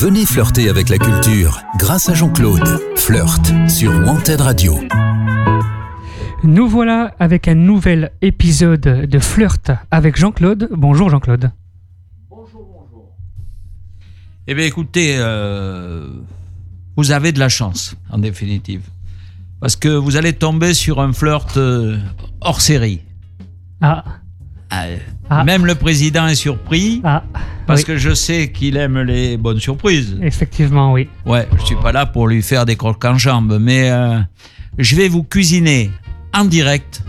Venez flirter avec la culture grâce à Jean-Claude. Flirt sur Wanted Radio. Nous voilà avec un nouvel épisode de Flirt avec Jean-Claude. Bonjour Jean-Claude. Bonjour, bonjour. Eh bien écoutez, euh, vous avez de la chance en définitive. Parce que vous allez tomber sur un flirt euh, hors série. Ah. Ah, Ah. Même le président est surpris Ah, parce oui. que je sais qu'il aime les bonnes surprises. effectivement, oui. Ouais, je suis pas là pour lui faire des crocs en jambes, mais euh, je vais vous cuisiner en direct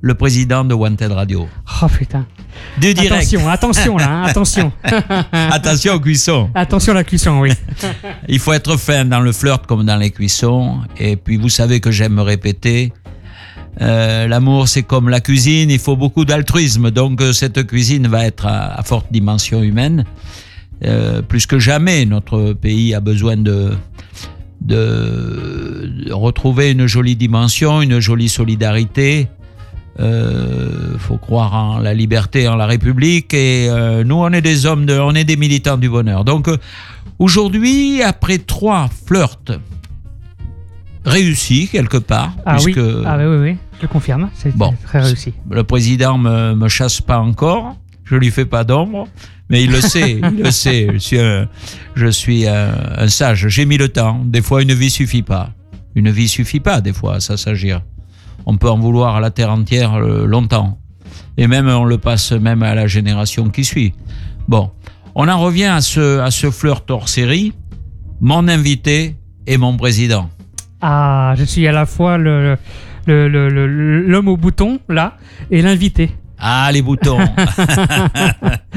le président de Wanted Radio. Oh putain. Du direct. Attention, attention là, hein, attention. Attention aux cuissons. attention à la cuisson, oui. Il faut être fin dans le flirt comme dans les cuissons. Et puis vous savez que j'aime me répéter. Euh, L'amour, c'est comme la cuisine, il faut beaucoup d'altruisme. Donc euh, cette cuisine va être à, à forte dimension humaine. Euh, plus que jamais, notre pays a besoin de, de, de retrouver une jolie dimension, une jolie solidarité. Euh, faut croire en la liberté, en la République. Et euh, nous, on est des hommes, de, on est des militants du bonheur. Donc aujourd'hui, après trois flirts réussis quelque part, Ah oui. puisque Ah oui, oui, oui. Je confirme. C'est Bon. très réussi. le président me, me chasse pas encore, je lui fais pas d'ombre, mais il le sait, il le sait. Je suis un, je suis un, un sage. J'ai mis le temps. Des fois, une vie suffit pas. Une vie suffit pas, des fois, à ça s'agir. On peut en vouloir à la terre entière euh, longtemps. Et même, on le passe même à la génération qui suit. Bon. On en revient à ce, à ce flirt hors série. Mon invité est mon président. Ah, je suis à la fois le le- le- le- l'homme au bouton, là, et l'invité. Ah, les boutons.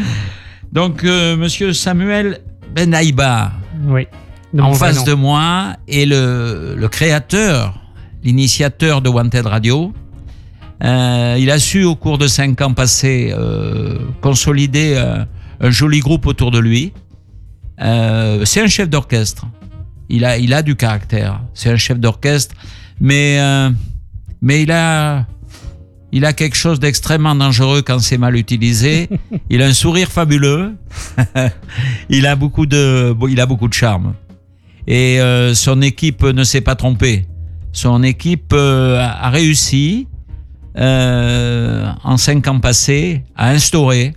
Donc, euh, monsieur Samuel Benaïba, Oui. En face nom. de moi, est le, le créateur, l'initiateur de Wanted Radio. Euh, il a su, au cours de cinq ans passés, euh, consolider un joli groupe autour de lui. C'est un chef d'orchestre. Il a, il a du caractère. C'est un chef d'orchestre, mais, mais il a, il a quelque chose d'extrêmement dangereux quand c'est mal utilisé. il a un sourire fabuleux. il a beaucoup de, il a beaucoup de charme. Et euh, son équipe ne s'est pas trompée. Son équipe euh, a réussi euh, en cinq ans passés à instaurer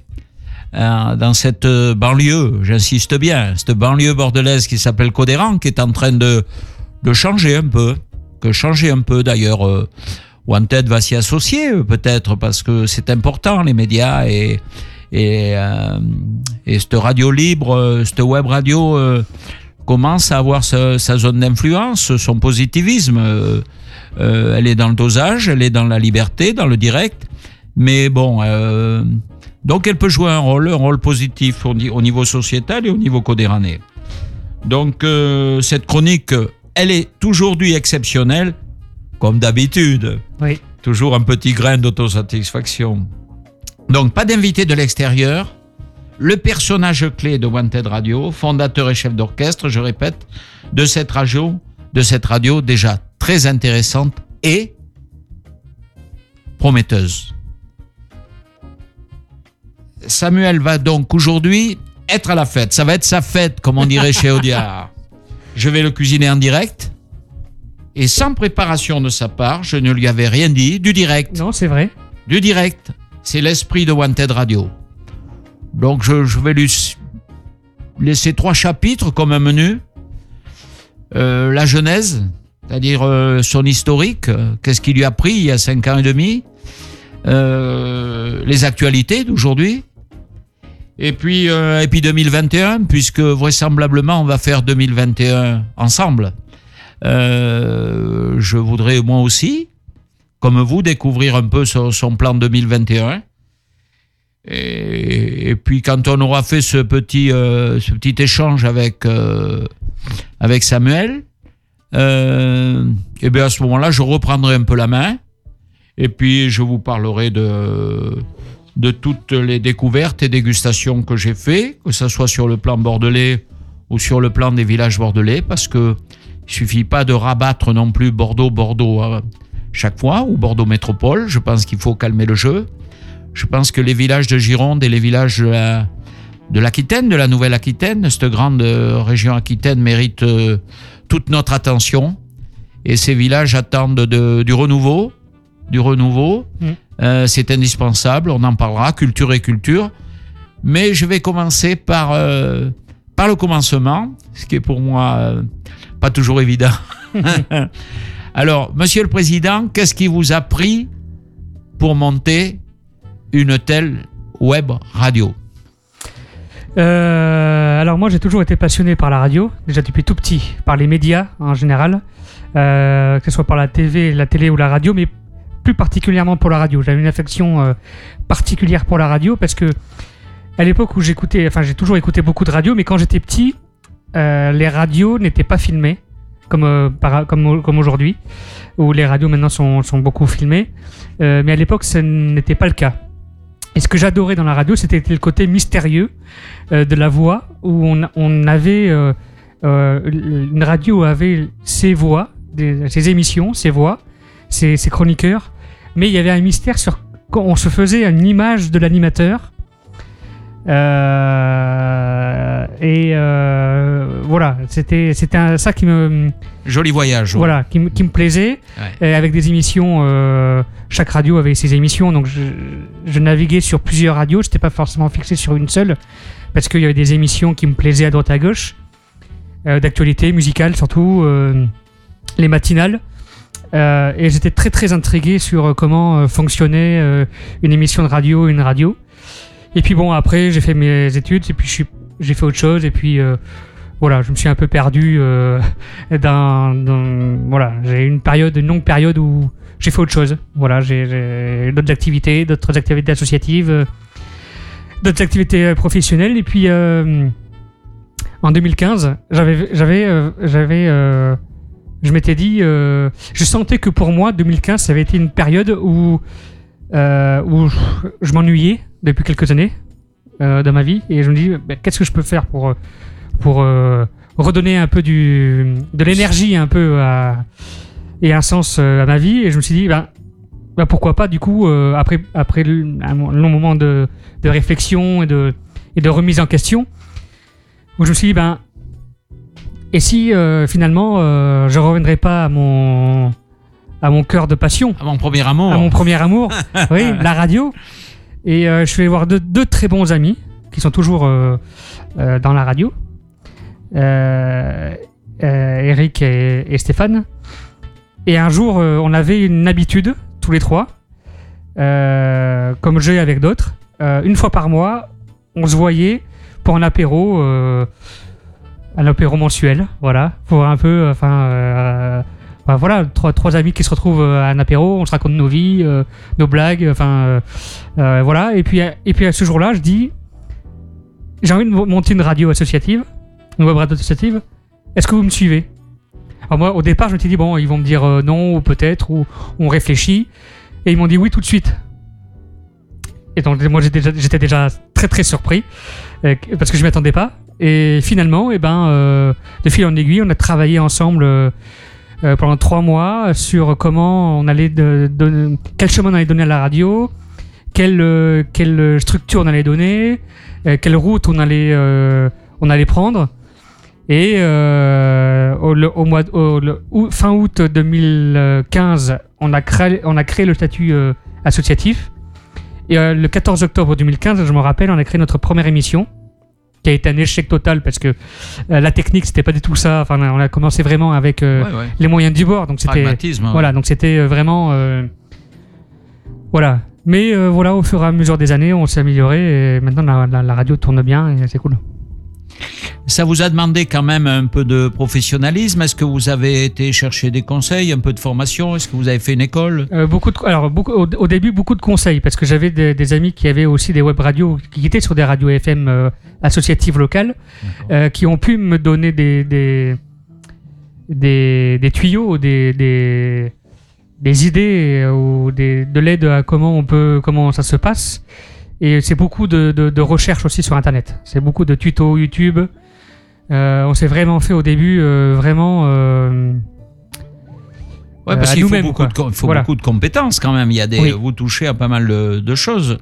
dans cette banlieue, j'insiste bien, cette banlieue bordelaise qui s'appelle Codéran, qui est en train de, de changer un peu, changer un peu d'ailleurs. euh, Wanted va s'y associer euh, peut-être parce que c'est important les médias et et, euh, et cette radio libre, euh, cette web radio commence à avoir sa, zone d'influence, son positivisme. elle est dans le dosage, elle est dans la liberté, dans le direct. Mais bon, donc elle peut jouer un rôle, un rôle positif au, au niveau sociétal et au niveau codérané. Donc cette chronique, elle est aujourd'hui exceptionnelle, comme d'habitude. Oui. Toujours un petit grain d'autosatisfaction. Donc, pas d'invité de l'extérieur. Le personnage clé de Wanted Radio, fondateur et chef d'orchestre, je répète, de cette radio, de cette radio déjà très intéressante et prometteuse. Samuel va donc aujourd'hui être à la fête. Ça va être sa fête, comme on dirait chez Audiard. Je vais le cuisiner en direct. Et sans préparation de sa part, je ne lui avais rien dit, du direct Non, c'est vrai. du direct. C'est l'esprit de Wanted Radio. Donc je, je vais lui laisser trois chapitres comme un menu. Euh, la genèse, c'est-à-dire euh, son historique, euh, qu'est-ce qui lui a pris il y a cinq ans et demi, Euh, les actualités d'aujourd'hui, et puis, euh, et puis 2021, puisque vraisemblablement on va faire 2021 ensemble. Euh, je voudrais moi aussi, comme vous, découvrir un peu son, plan 2021. Et, puis quand on aura fait ce petit, euh, ce petit échange avec, avec Samuel, et bien à ce moment-là, je reprendrai un peu la main. Et puis je vous parlerai de, de toutes les découvertes et dégustations que j'ai fait, que ce soit sur le plan bordelais ou sur le plan des villages bordelais, parce que il suffit pas de rabattre non plus Bordeaux, Bordeaux à chaque fois, ou Bordeaux Métropole. Je pense qu'il faut calmer le jeu. Je pense que les villages de Gironde et les villages de la, de l'Aquitaine, de la Nouvelle-Aquitaine. Cette grande région Aquitaine mérite toute notre attention. Et ces villages attendent de, du renouveau. Du renouveau. Mm. c'est indispensable, on en parlera, culture et culture. Mais je vais commencer par, par le commencement, ce qui est pour moi pas toujours évident. Alors, Monsieur le Président, qu'est-ce qui vous a pris pour monter une telle web radio? Euh, alors moi j'ai toujours été passionné par la radio, déjà depuis tout petit, par les médias en général, euh, que ce soit par la TV, la télé ou la radio, mais plus particulièrement pour la radio. J'avais une affection euh, particulière pour la radio parce que à l'époque où j'écoutais, enfin j'ai toujours écouté beaucoup de radio, mais quand j'étais petit, les radios n'étaient pas filmées comme, comme, comme aujourd'hui, où les radios maintenant sont, sont beaucoup filmées. mais à l'époque, ce n'était pas le cas. Et ce que j'adorais dans la radio, c'était le côté mystérieux euh, de la voix, où on, avait euh, euh, une radio avait ses voix, ses émissions, ses voix, ses, ses, chroniqueurs, mais il y avait un mystère sur quand on se faisait une image de l'animateur. et voilà, c'était c'était ça qui me joli voyage. Voilà, qui, qui me plaisait, avec des émissions chaque radio avait ses émissions, donc je, naviguais sur plusieurs radios. Je n'étais pas forcément fixé sur une seule, parce qu'il y avait des émissions qui me plaisaient à droite à gauche, euh, d'actualité musicale surtout, euh, les matinales. Euh, et j'étais très très intrigué sur comment fonctionnait une émission de radio, une radio. Et puis bon, après j'ai fait mes études, et puis j'ai fait autre chose, et puis voilà, je me suis un peu perdu dans, voilà, j'ai une période, une longue période où j'ai fait autre chose. Voilà, j'ai d'autres activités, d'autres activités associatives, euh, d'autres activités euh, professionnelles. Et puis, euh, en 2015, j'avais, j'avais, j'avais, je m'étais dit, je sentais que pour moi, 2015, ça avait été une période où, où je m'ennuyais depuis quelques années dans ma vie, et je me dis, ben, qu'est-ce que je peux faire pour, pour redonner un peu du, de l'énergie un peu et un sens euh, à ma vie. Et je me suis dit, ben, ben pourquoi pas, du coup, euh, après, après un long moment de, de réflexion et de, et de remise en question, où je me suis dit, ben, et si euh, finalement je reviendrais pas à mon, à mon cœur de passion À mon premier amour À mon premier amour, oui, la radio. Et je suis allé voir deux, deux, très bons amis qui sont toujours dans la radio. Eric et, et Stéphane. Et un jour, euh, on avait une habitude, tous les trois, euh, comme j'ai avec d'autres. Euh, une fois par mois, on se voyait pour un apéro, un apéro mensuel, voilà, pour un peu, enfin, bah, voilà, trois, amis qui se retrouvent à un apéro, on se raconte nos vies, nos blagues, enfin, voilà. Et puis, et puis à ce jour-là, je dis, j'ai envie de monter une radio associative, une web radio associative. Est-ce que vous me suivez? Moi, au départ, je me suis dit, bon, ils vont me dire euh, non, ou peut-être, ou on réfléchit. Et ils m'ont dit oui tout de suite. Et donc, moi, j'étais déjà, très très surpris, euh, parce que je m'y attendais pas. Et finalement, eh ben, euh, de fil en aiguille, on a travaillé ensemble pendant trois mois sur comment on allait, de, quel chemin on allait donner à la radio, quelle, quelle structure on allait donner, quelle route on allait, on allait prendre. Et euh, au, mois, fin août 2015, on a créé, on a créé le statut euh, associatif. Et euh, le 14 octobre 2015, je me rappelle, on a créé notre première émission, qui a été un échec total parce que la technique, c'était pas du tout ça. Enfin, on a commencé vraiment avec les moyens du bord, donc c'était voilà, donc c'était vraiment voilà. Mais voilà, au fur et à mesure des années, on s'est amélioré et maintenant la radio tourne bien et c'est cool. Ça vous a demandé quand même un peu de professionnalisme? Est-ce que vous avez été chercher des conseils, un peu de formation? Est-ce que vous avez fait une école? Euh, Beaucoup de, alors beaucoup, au, début beaucoup de conseils parce que j'avais des, amis qui avaient aussi des web radios, qui étaient sur des radios FM euh, associatives locales, euh, qui ont pu me donner des des, des, tuyaux, des, des, des idées ou des, de l'aide à comment on peut comment ça se passe. Et c'est beaucoup de, de, recherches aussi sur Internet. C'est beaucoup de tutos YouTube. Euh, on s'est vraiment fait au début euh, vraiment. Euh, ouais, parce qu'il faut, beaucoup de, faut beaucoup de compétences quand même. Il y a des, Vous touchez à pas mal de, choses.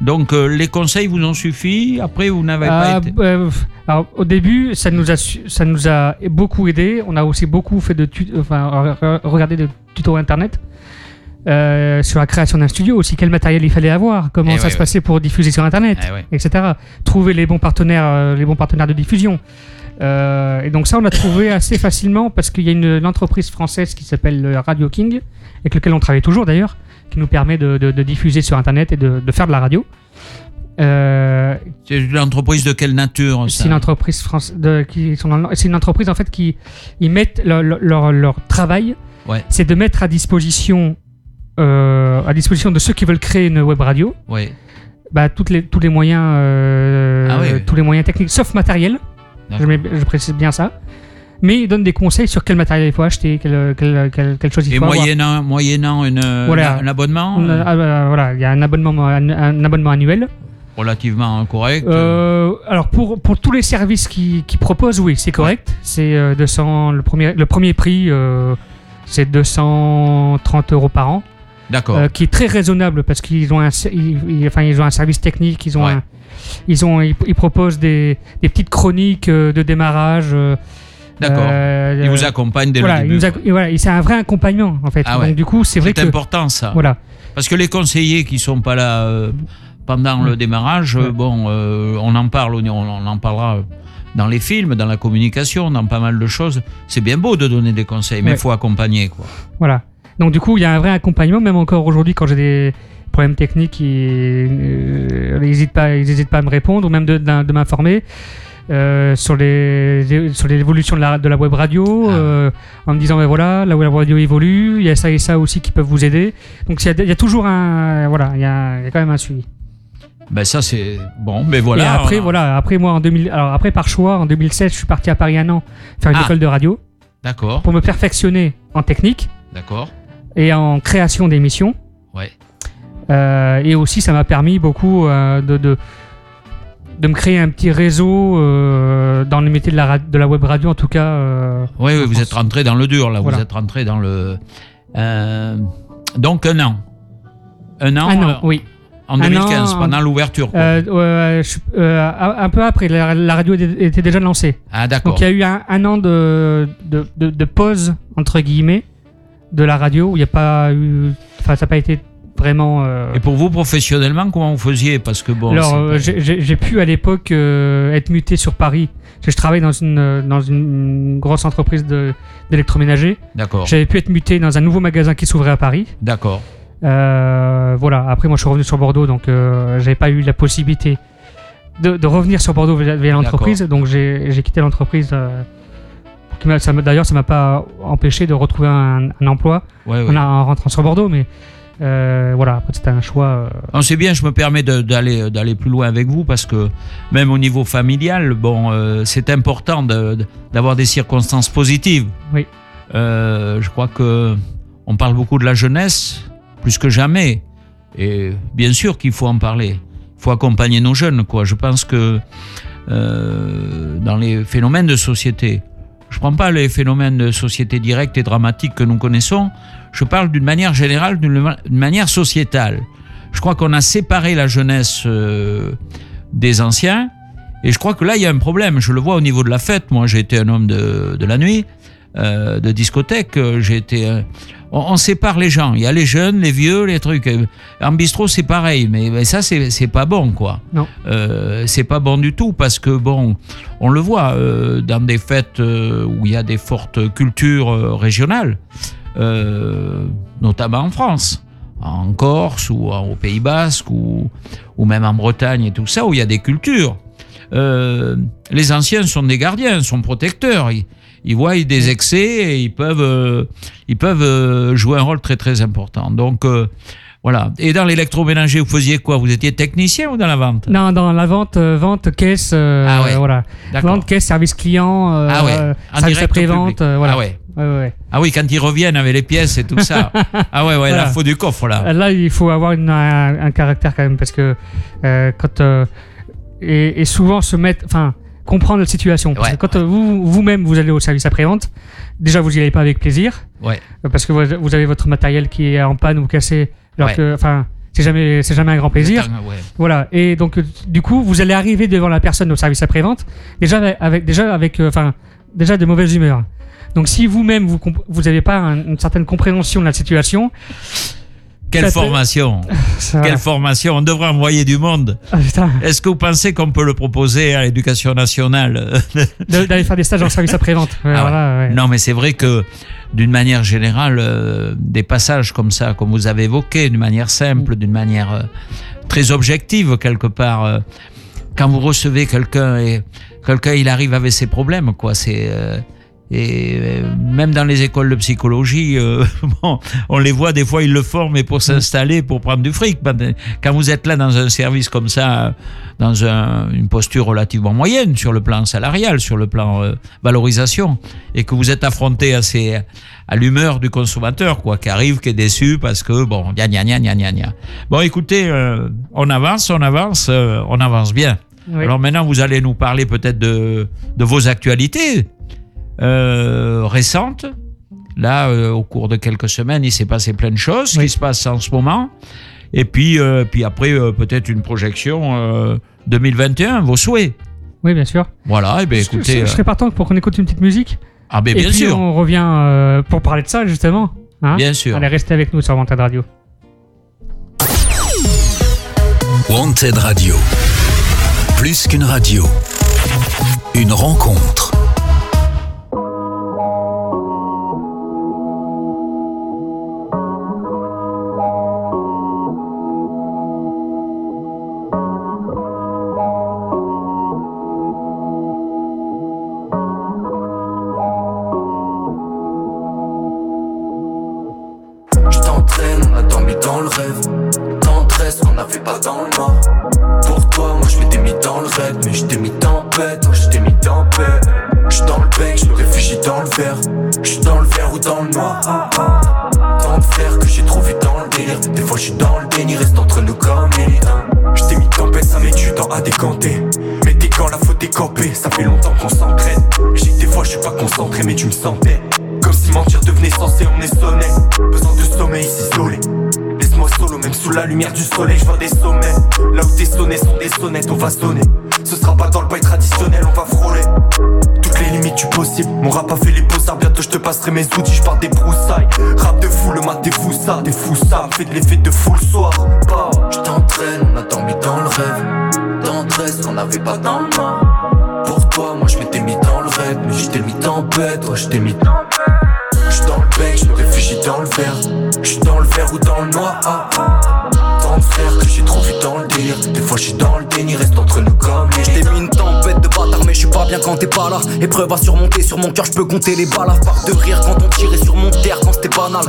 Donc euh, les conseils vous ont suffi? Après, vous n'avez pas été. euh, alors, au début, ça nous, a, ça nous a beaucoup aidé. On a aussi beaucoup fait de enfin, re- re- regarder de tutos internet euh, sur la création d'un studio aussi. Quel matériel il fallait avoir, comment Eh ça ouais, se ouais. passait pour diffuser sur internet, ouais. etc. Trouver les bons partenaires, euh, les bons partenaires de diffusion. Euh, et donc ça, on l'a trouvé assez facilement parce qu'il y a une, une entreprise française qui s'appelle Radio King, avec laquelle on travaille toujours d'ailleurs, qui nous permet de, de- de diffuser sur internet et de, de faire de la radio. C'est une entreprise de quelle nature c'est une entreprise France de, qui c'est une entreprise en fait qui ils mettent leur, leur- leur, leur travail c'est de mettre à disposition euh, à disposition de ceux qui veulent créer une web radio Ouais. bah, toutes les, tous les moyens euh, Ah oui, oui. tous les moyens techniques sauf matériel je, précise bien ça mais ils donnent des conseils sur quel matériel il faut acheter quelle, quelle, quelle, quelle chose il Et faut avoir. moyennant, moyennant une, Voilà. un abonnement On a- ah, bah, voilà il y a un abonnement un, un abonnement annuel relativement correct. Euh, alors pour, pour tous les services qui, qui proposent, oui, c'est correct. C'est euh, 200 le premier le premier prix, euh, c'est 230 euros par an, D'accord. euh, qui est très raisonnable parce qu'ils ont un ser- ils, ils- enfin ils ont un service technique, ils ont Ouais. un- ils ont ils, ils proposent des, des petites chroniques euh, de démarrage. euh, D'accord. euh, Il vous accompagne dès voilà, le il début. nous voilà, c'est un vrai accompagnement en fait. Ah ouais. Donc du coup, c'est vrai C'est important ça. voilà. Parce que les conseillers qui sont pas là euh, pendant le démarrage, Ouais. bon, euh, on en parle, on, on en parlera dans les films, dans la communication, dans pas mal de choses. C'est bien beau de donner des conseils, mais il Ouais. faut accompagner quoi. Voilà. Donc du coup, il y a un vrai accompagnement, même encore aujourd'hui quand j'ai des problèmes techniques, ils euh, n'hésitent pas, ils hésitent pas à me répondre ou même de, m'informer. euh, sur les sur l'évolution de la, de la web radio Ah. euh, en me disant ben voilà la web radio évolue il y a ça et ça aussi qui peuvent vous aider donc il y a, il y a toujours un voilà il y a, il y a quand même un suivi Ben ça c'est bon, mais voilà. et après on- voilà après moi en 2000 alors après par choix en 2016 je suis parti à Paris un an faire une Ah. école de radio D'accord, pour me perfectionner en technique d'accord. Et en création d'émissions Ouais. Euh, et aussi, ça m'a permis beaucoup euh, de, de, de me créer un petit réseau euh, dans le métier de la, de la web radio, en tout cas. Oui, oui, vous êtes rentré dans le dur là. Voilà. Vous êtes rentré dans le. donc un an. Un an. Non, euh, oui. En Un 2015, an, pendant l'ouverture. un peu après, la, la radio était déjà lancée. ah d'accord. Donc il y a eu un, un an de, de, de pause, entre guillemets, de la radio, où il n'y a pas eu. Enfin, ça n'a pas été vraiment. euh, Et pour vous professionnellement, comment vous faisiez? Parce que bon. Alors, euh, j'ai- pu à l'époque euh, être muté sur Paris. Parce que Je travaille dans une, dans une grosse entreprise d'électroménager. D'accord. J'avais pu être muté dans un nouveau magasin qui s'ouvrait à Paris. D'accord. Voilà, après moi je suis revenu sur Bordeaux, donc j'avais pas eu la possibilité de, de revenir sur Bordeaux via, via l'entreprise. Donc j'ai j'ai quitté l'entreprise. D'ailleurs, ça m'a pas empêché de retrouver un, un emploi Ouais, en, ouais. en rentrant sur Bordeaux. Mais euh, voilà, c'était un choix. euh, c'est bien, je me permets d'aller d'aller plus loin avec vous parce que même au niveau familial, bon, euh, c'est important de- d'avoir des circonstances positives. Oui. Euh, je crois que on parle beaucoup de la jeunesse plus que jamais, et bien sûr qu'il faut en parler. Il faut accompagner nos jeunes, quoi. Je pense que euh, dans les phénomènes de société, je prends pas les phénomènes de société directs et dramatiques que nous connaissons. Je parle d'une manière générale, d'une manière sociétale. Je crois qu'on a séparé la jeunesse euh, des anciens. Et je crois que là, il y a un problème. Je le vois au niveau de la fête. Moi, j'ai été un homme de, la nuit, euh, de discothèque. J'ai été. On, on sépare les gens. Il y a les jeunes, les vieux, les trucs. Euh, En bistrot, c'est pareil. Mais, mais ça, c'est pas bon, quoi. Non. Euh, c'est pas bon du tout parce que, bon, on le voit euh, dans des fêtes où il y a des fortes cultures régionales, notamment en France en Corse ou au Pays Basque ou, ou même en Bretagne et tout ça, où il y a des cultures. Euh, les anciens sont des gardiens, sont protecteurs. Ils, ils voient des excès et ils peuvent, euh, ils peuvent euh, jouer un rôle très très important. Donc euh, voilà. Et dans l'électroménager, vous faisiez quoi? Vous étiez technicien ou dans la vente? Non, dans la vente, vente, caisse, euh, Ah ouais. voilà. Vente, caisse, service client, euh, Ah ouais. En service direct au public. après-vente, euh, voilà. Ah ouais. Ouais, ouais, ouais. Ah oui, quand ils reviennent avec les pièces et tout ça. ah ouais, ouais, là, Voilà. faut du coffre là. Là, il faut avoir une- un, un caractère quand même parce que quand et, et souvent se mettre, enfin, comprendre la situation. Parce Ouais, que quand vous vous-même vous allez au service après-vente, déjà vous y allez pas avec plaisir Ouais. euh, parce que vous, vous avez votre matériel qui est en panne ou cassé, alors Ouais. que, enfin, c'est jamais, c'est jamais un grand plaisir. Voilà. Et donc, euh, du coup, vous allez arriver devant la personne au service après-vente, déjà avec- déjà avec, euh, enfin, déjà de mauvaise humeur. Donc, si vous-même, vous n'avez pas un- une certaine compréhension de la situation, Quelle Ça formation Quelle formation On devrait envoyer du monde. Ah. Est-ce que vous pensez qu'on peut le proposer à l'éducation nationale d'aller faire des stages en service après-vente. Ouais, Ah ouais. voilà, ouais. Non, mais c'est vrai que d'une manière générale, euh, des passages comme ça, comme vous avez évoqué, d'une manière simple, d'une manière euh, très objective quelque part, euh, quand vous recevez quelqu'un et quelqu'un il arrive avec ses problèmes, quoi, c'est et euh, même dans les écoles de psychologie, euh, bon, on les voit des fois ils le font, mais pour s'installer, pour prendre du fric. Quand vous êtes là dans un service comme ça, dans un- une posture relativement moyenne sur le plan salarial, sur le plan euh, valorisation, et que vous êtes affronté à, ces, à l'humeur du consommateur, quoi, qui arrive, qui est déçu parce que, bon, gna gna gna gna gna gna. Bon, écoutez, euh, on avance, on avance, on avance bien. Oui. Alors maintenant, vous allez nous parler peut-être de, de vos actualités euh, récentes. Là, euh, au cours de quelques semaines, il s'est passé plein de choses Oui. qui se passent en ce moment. Et puis, euh, puis après, euh, peut-être une projection euh, 2021, vos souhaits. Oui, bien sûr. Voilà, et bien Je- écoutez. je, je euh, serais partant pour qu'on écoute une petite musique. ah, ben et bien puis sûr, on revient euh, pour parler de ça justement. Hein bien sûr. Allez, restez avec nous sur Wanted Radio. Wanted Radio. Plus qu'une radio. Une rencontre. Pas dans le noir. Pour toi, moi je m'étais mis dans le rêve, mais je t'ai mis tempête, moi je t'ai mis tempête. Je suis dans le bec, je me réfugie dans le verre. Je suis dans le verre ou dans le noir. Tant de fer que j'ai trop vu dans le délire. Des fois je suis dans le déni, reste entre nous comme liens. Je t'ai mis tempête, ça met du temps à décanter. Mais t'es quand la faute est campée, ça fait longtemps qu'on s'entraîne. J'ai des fois je suis pas concentré, mais tu me sentais. Comme si mentir devenait censé, on est sonné. Besoin de sommeil, s'isoler. Laisse-moi solo, même sous la lumière du soleil, je vois des sommets. Là où tes sonnets sont des sonnettes, on va sonner. Ce sera pas dans le bail traditionnel, on va frôler. Toutes les limites du possible, mon rap a fait les beaux-arts, bientôt je te passerai mes outils, je pars des broussailles. Rap de fou, le mat, t'es fou ça, t'es fou ça, fais de l'effet de fou le soir. Bah, je t'entraîne, on a dormi dans le rêve. Tendresse qu'on n'avait pas dans le. Pour toi, moi je m'étais mis dans le rêve, mais je mis tempête, toi je t'ai mis tempête. Je me réfugie dans le verre. Je suis dans le verre ou dans le noir. Tant de frères que j'ai trop vu dans le délire. Des fois je suis dans le déni, reste entre nous comme Je t'ai mis une tempête de bâtard mais je suis pas bien quand t'es pas là. Épreuve à surmonter sur mon cœur je peux compter les balles. Part de rire quand on tirait sur mon terre quand c'était banal.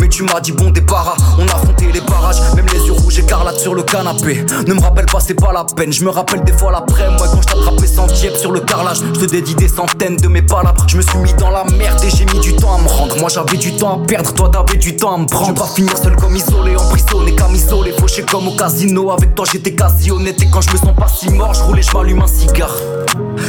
Mais tu m'as dit bon débarras On a affronté les barrages Même les yeux rouges écarlates sur le canapé. Ne me rappelle pas c'est pas la peine. Je me rappelle des fois l'après moi quand je t'attrapais sans diep sur le carrelage. Je te dédie des centaines de mes palabres. Je me suis mis dans la merde et j'ai mis du temps à me rendre. Moi j'avais du temps à perdre Toi t'avais du temps à me prendre. Je pas finir seul comme isolé Emprisonné comme isolé Fauché comme au casino. Avec toi j'étais quasi honnête. Et quand je me sens pas si mort Je roulais je m'allume un cigare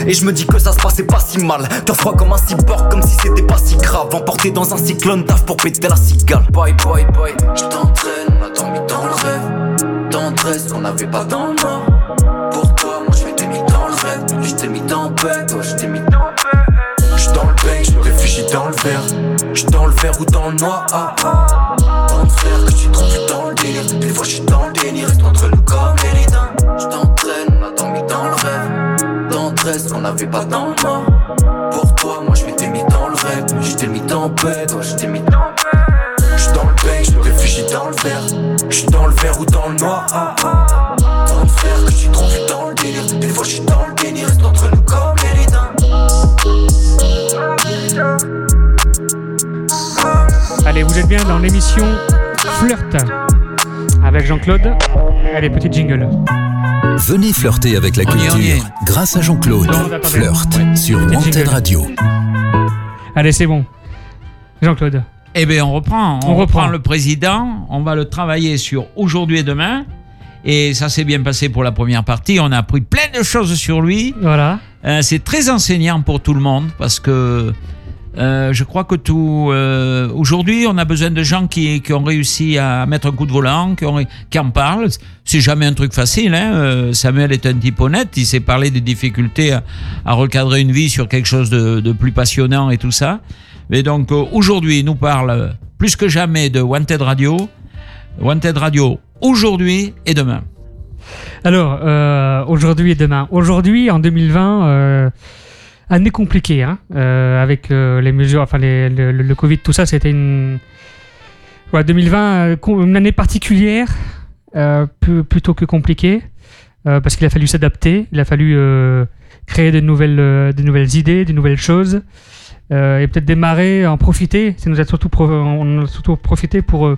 et je me dis que ça se passait pas si mal Cœur froid comme un cyborg Comme si c'était pas si grave Emporté dans un cyclone Taf pour péter la cigale Bye bye bye Je t'entraîne, on a dormi dans le rêve. Tendresse qu'on n'avait pas dans le noir. Pour toi, moi je m'étais mis dans le rêve. Je t'ai mis tempête, toi je mis tempête. Je suis dans le bec, je me réfugie dans le verre. Je suis dans le verre ou dans le noir. Ah, ah. Frères que trop vu dans le délire. Des fois je suis dans le déni, reste entre nous comme les. Je t'entraîne, dans le rêve. Tendresse qu'on n'avait pas dans le noir. Pour toi, moi je m'étais mis dans le rêve. Je t'ai mis tempête, toi je t'ai mis tempête. Je suis dans le bec, je me réfugie dans le verre. Je suis dans le verre ou dans le noir. Ah, ah. Tant de frères que j'ai trop vu dans le délire. Des fois je suis dans le déni, reste entre nous comme les ridains. Allez, vous êtes bien dans l'émission Flirt avec Jean-Claude. Allez, petit jingle. Venez flirter avec la On y est, on y est. culture grâce à Jean-Claude. Flirt Ouais. sur Wanted jingle. Radio. Allez, c'est bon. Jean-Claude. Eh bien, on reprend. On, On reprend. reprend. le président. On va le travailler sur aujourd'hui et demain. Et ça s'est bien passé pour la première partie. On a appris plein de choses sur lui. Voilà. Euh, c'est très enseignant pour tout le monde parce que Euh, je crois que tout. euh, Aujourd'hui, on a besoin de gens qui, ont réussi à mettre un coup de volant, qui, en parlent. C'est jamais un truc facile. Hein. Euh, Samuel est un type honnête. Il sait parler des difficultés à, recadrer une vie sur quelque chose de, plus passionnant et tout ça. Mais donc, euh, aujourd'hui, il nous parle plus que jamais de Wanted Radio. Wanted Radio aujourd'hui et demain. Alors, euh, aujourd'hui et demain. Aujourd'hui, en 2020, euh, année compliquée, hein, euh, avec euh, les mesures, enfin le, Covid, tout ça, c'était une. Ouais, 2020, euh, une année particulière, plutôt que compliquée, parce qu'il a fallu s'adapter, il a fallu créer de nouvelles, idées, de nouvelles choses, et peut-être démarrer, en profiter. Ça nous a surtout, on a surtout profité pour.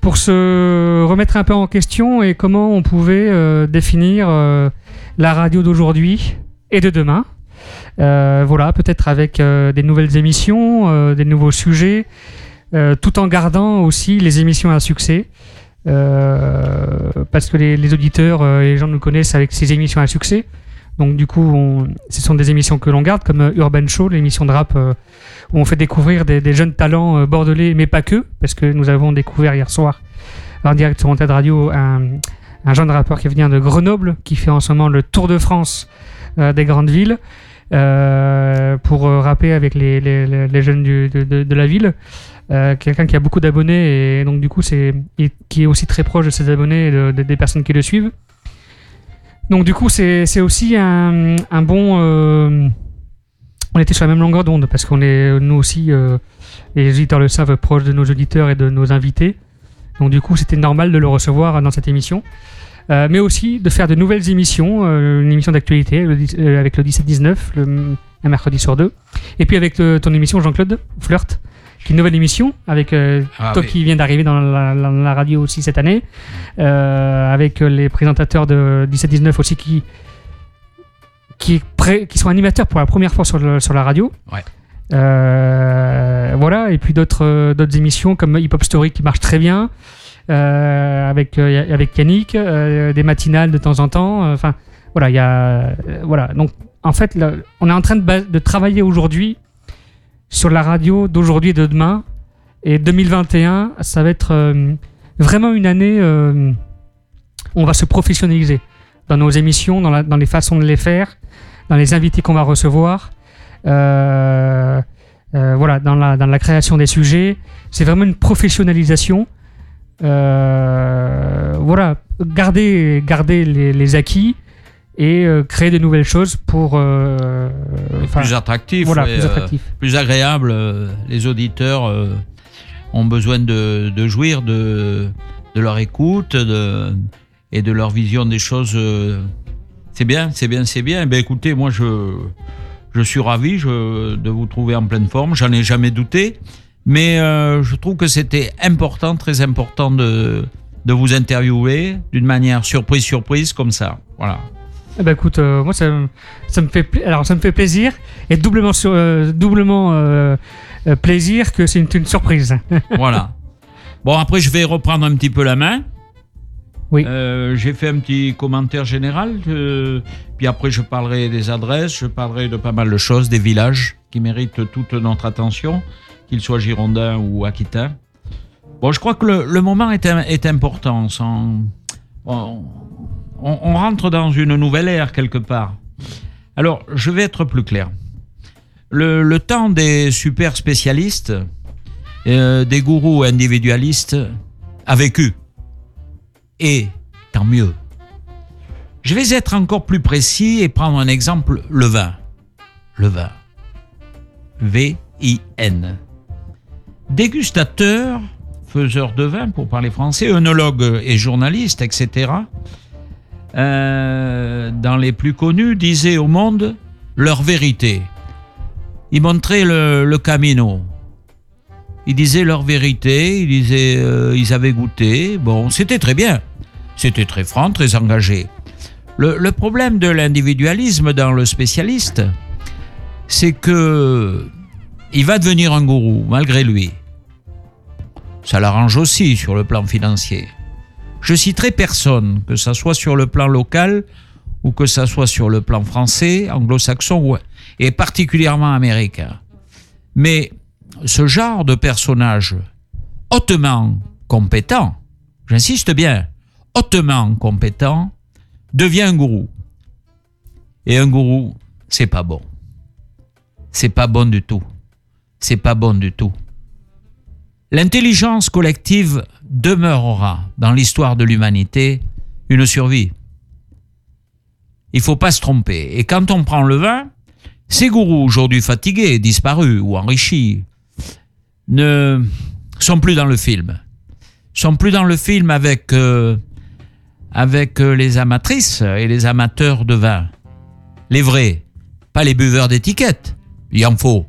pour se remettre un peu en question et comment on pouvait définir la radio d'aujourd'hui et de demain. Euh, voilà, peut-être avec euh, des nouvelles émissions, euh, des nouveaux sujets, tout en gardant aussi les émissions à succès. Parce que les, auditeurs et les gens nous connaissent avec ces émissions à succès. Donc du coup, ce sont des émissions que l'on garde, comme Urban Show, l'émission de rap où on fait découvrir des, jeunes talents bordelais, mais pas que, parce que nous avons découvert hier soir en direct sur Antenne Radio un, un jeune rappeur qui vient de Grenoble, qui fait en ce moment le tour de France des grandes villes euh, pour euh, rapper avec les, les- jeunes de, de- la ville. Euh, Quelqu'un qui a beaucoup d'abonnés et donc du coup c'est qui est aussi très proche de ses abonnés et de- de- des personnes qui le suivent. Donc du coup c'est aussi un, un bon... on était sur la même longueur d'onde parce qu'on est nous aussi, les auditeurs le savent, proches de nos auditeurs et de nos invités. Donc du coup, c'était normal de le recevoir dans cette émission. Euh, mais aussi de faire de nouvelles émissions, euh, une émission d'actualité euh, avec le 17-19, le- un mercredi sur deux. Et puis avec ton émission Jean-Claude Flirt, qui est une nouvelle émission, avec Ah toi oui. qui viens d'arriver dans la, la- la radio aussi cette année, avec les présentateurs de 17-19 aussi qui, qui, sont animateurs pour la première fois sur, le- sur la radio. Ouais. Euh, voilà, et puis d'autres d'autres émissions comme Hip Hop Story qui marche très bien, avec, euh, avec Yannick, euh, des matinales de temps en temps. euh, Enfin, voilà, il y a. euh, voilà, donc en fait, on est en train de, travailler aujourd'hui sur la radio d'aujourd'hui et de demain. Et 2021, ça va être euh, vraiment une année euh, où on va se professionnaliser dans nos émissions, dans, les façons de les faire, dans les invités qu'on va recevoir. Euh, euh, voilà, dans la création des sujets. C'est vraiment une professionnalisation. Euh, voilà, garder, garder les, les acquis et euh, créer de nouvelles choses pour. euh, plus attractif, voilà, plus euh, attractif. plus agréable. Les auditeurs ont besoin de, de jouir de, de leur écoute de, et de leur vision des choses. C'est bien, c'est bien, c'est bien. Ben écoutez, moi je, je suis ravi je- de vous trouver en pleine forme. J'en ai jamais douté, mais euh, je trouve que c'était important, très important de, de vous interviewer d'une manière surprise, surprise comme ça. Voilà. Eh ben écoute, euh, moi ça, me- ça me fait alors ça me fait plaisir et doublement sur, euh, doublement euh, plaisir que c'est une, une surprise. voilà. Bon, après, je vais reprendre un petit peu la main. Oui. J'ai fait un petit commentaire général. puis après, je parlerai des adresses, je parlerai de pas mal de choses, des villages qui méritent toute notre attention, qu'ils soient girondins ou aquitains. Bon, je crois que le, moment est, im- est important. on, rentre dans une nouvelle ère quelque part. Alors, je vais être plus clair. Le, le temps des super spécialistes, euh, des gourous individualistes a vécu. Et tant mieux. Je vais être encore plus précis et prendre un exemple, le vin. Le vin. V-I-N. Dégustateur, faiseur de vin pour parler français, œnologue et journaliste, etc. euh, dans les plus connus, disaient au monde leur vérité. Ils montraient le, camino. Ils disaient leur vérité, ils disaient euh, ils avaient goûté. Bon, c'était très bien. C'était très franc, très engagé. Le problème de l'individualisme dans le spécialiste, c'est que il va devenir un gourou malgré lui. Ça l'arrange aussi sur le plan financier. Je citerai personne, que ça soit sur le plan local ou que ça soit sur le plan français, anglo-saxon et particulièrement américain. Mais ce genre de personnage hautement compétent, j'insiste bien, hautement compétent, devient un gourou. Et un gourou, c'est pas bon. C'est pas bon du tout. C'est pas bon du tout. L'intelligence collective demeurera dans l'histoire de l'humanité une survie. Il faut pas se tromper. Et quand on prend le vin, ces gourous aujourd'hui fatigués, disparus ou enrichis, ne sont plus dans le film. Sont plus dans le film avec, euh, avec euh, les amatrices et les amateurs de vin. Les vrais, pas les buveurs d'étiquettes. Il en faut.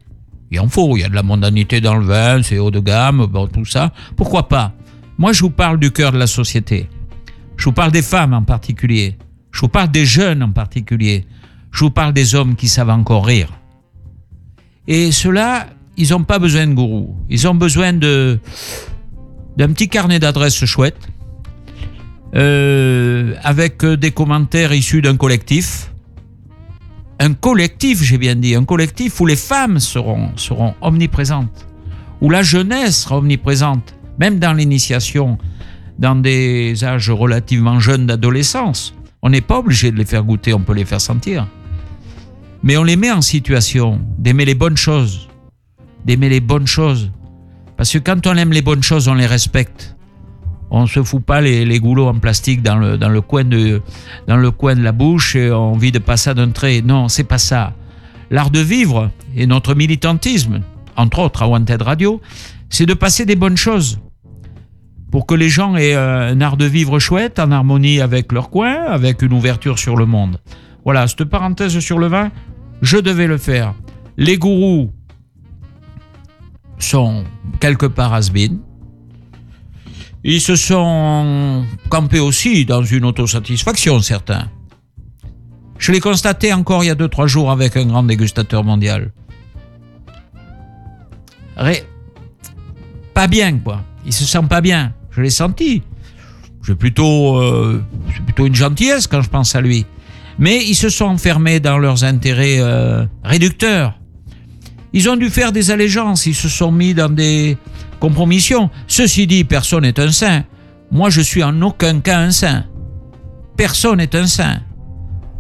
Il en faut. Il y a de la mondanité dans le vin, c'est haut de gamme, tout ça. Pourquoi pas? Moi, je vous parle du cœur de la société. Je vous parle des femmes en particulier. Je vous parle des jeunes en particulier. Je vous parle des hommes qui savent encore rire. Et ceux-là, ils n'ont pas besoin de gourou. Ils ont besoin d'un petit carnet d'adresses chouette, euh, avec des commentaires issus d'un collectif. Un collectif, j'ai bien dit, un collectif où les femmes seront, seront omniprésentes, où la jeunesse sera omniprésente, même dans l'initiation, dans des âges relativement jeunes d'adolescence. On n'est pas obligé de les faire goûter, on peut les faire sentir. Mais on les met en situation d'aimer les bonnes choses, d'aimer les bonnes choses. Parce que quand on aime les bonnes choses, on les respecte. On se fout pas les, goulots en plastique dans le, coin de, la bouche et on vide pas ça d'un trait. Non, c'est pas ça. L'art de vivre et notre militantisme, entre autres à Wanted Radio, c'est de passer des bonnes choses pour que les gens aient un art de vivre chouette, en harmonie avec leur coin, avec une ouverture sur le monde. Voilà, cette parenthèse sur le vin, je devais le faire. Les gourous sont quelque part has Ils se sont campés aussi dans une autosatisfaction, certains. Je l'ai constaté encore il y a 2-3 jours avec un grand dégustateur mondial. Pas bien, quoi. Il se sent pas bien. Je l'ai senti. Euh, c'est plutôt une gentillesse quand je pense à lui. Mais ils se sont enfermés dans leurs intérêts euh, réducteurs. Ils ont dû faire des allégeances, ils se sont mis dans des compromissions. Ceci dit, personne n'est un saint. Moi, je suis en aucun cas un saint. Personne n'est un saint.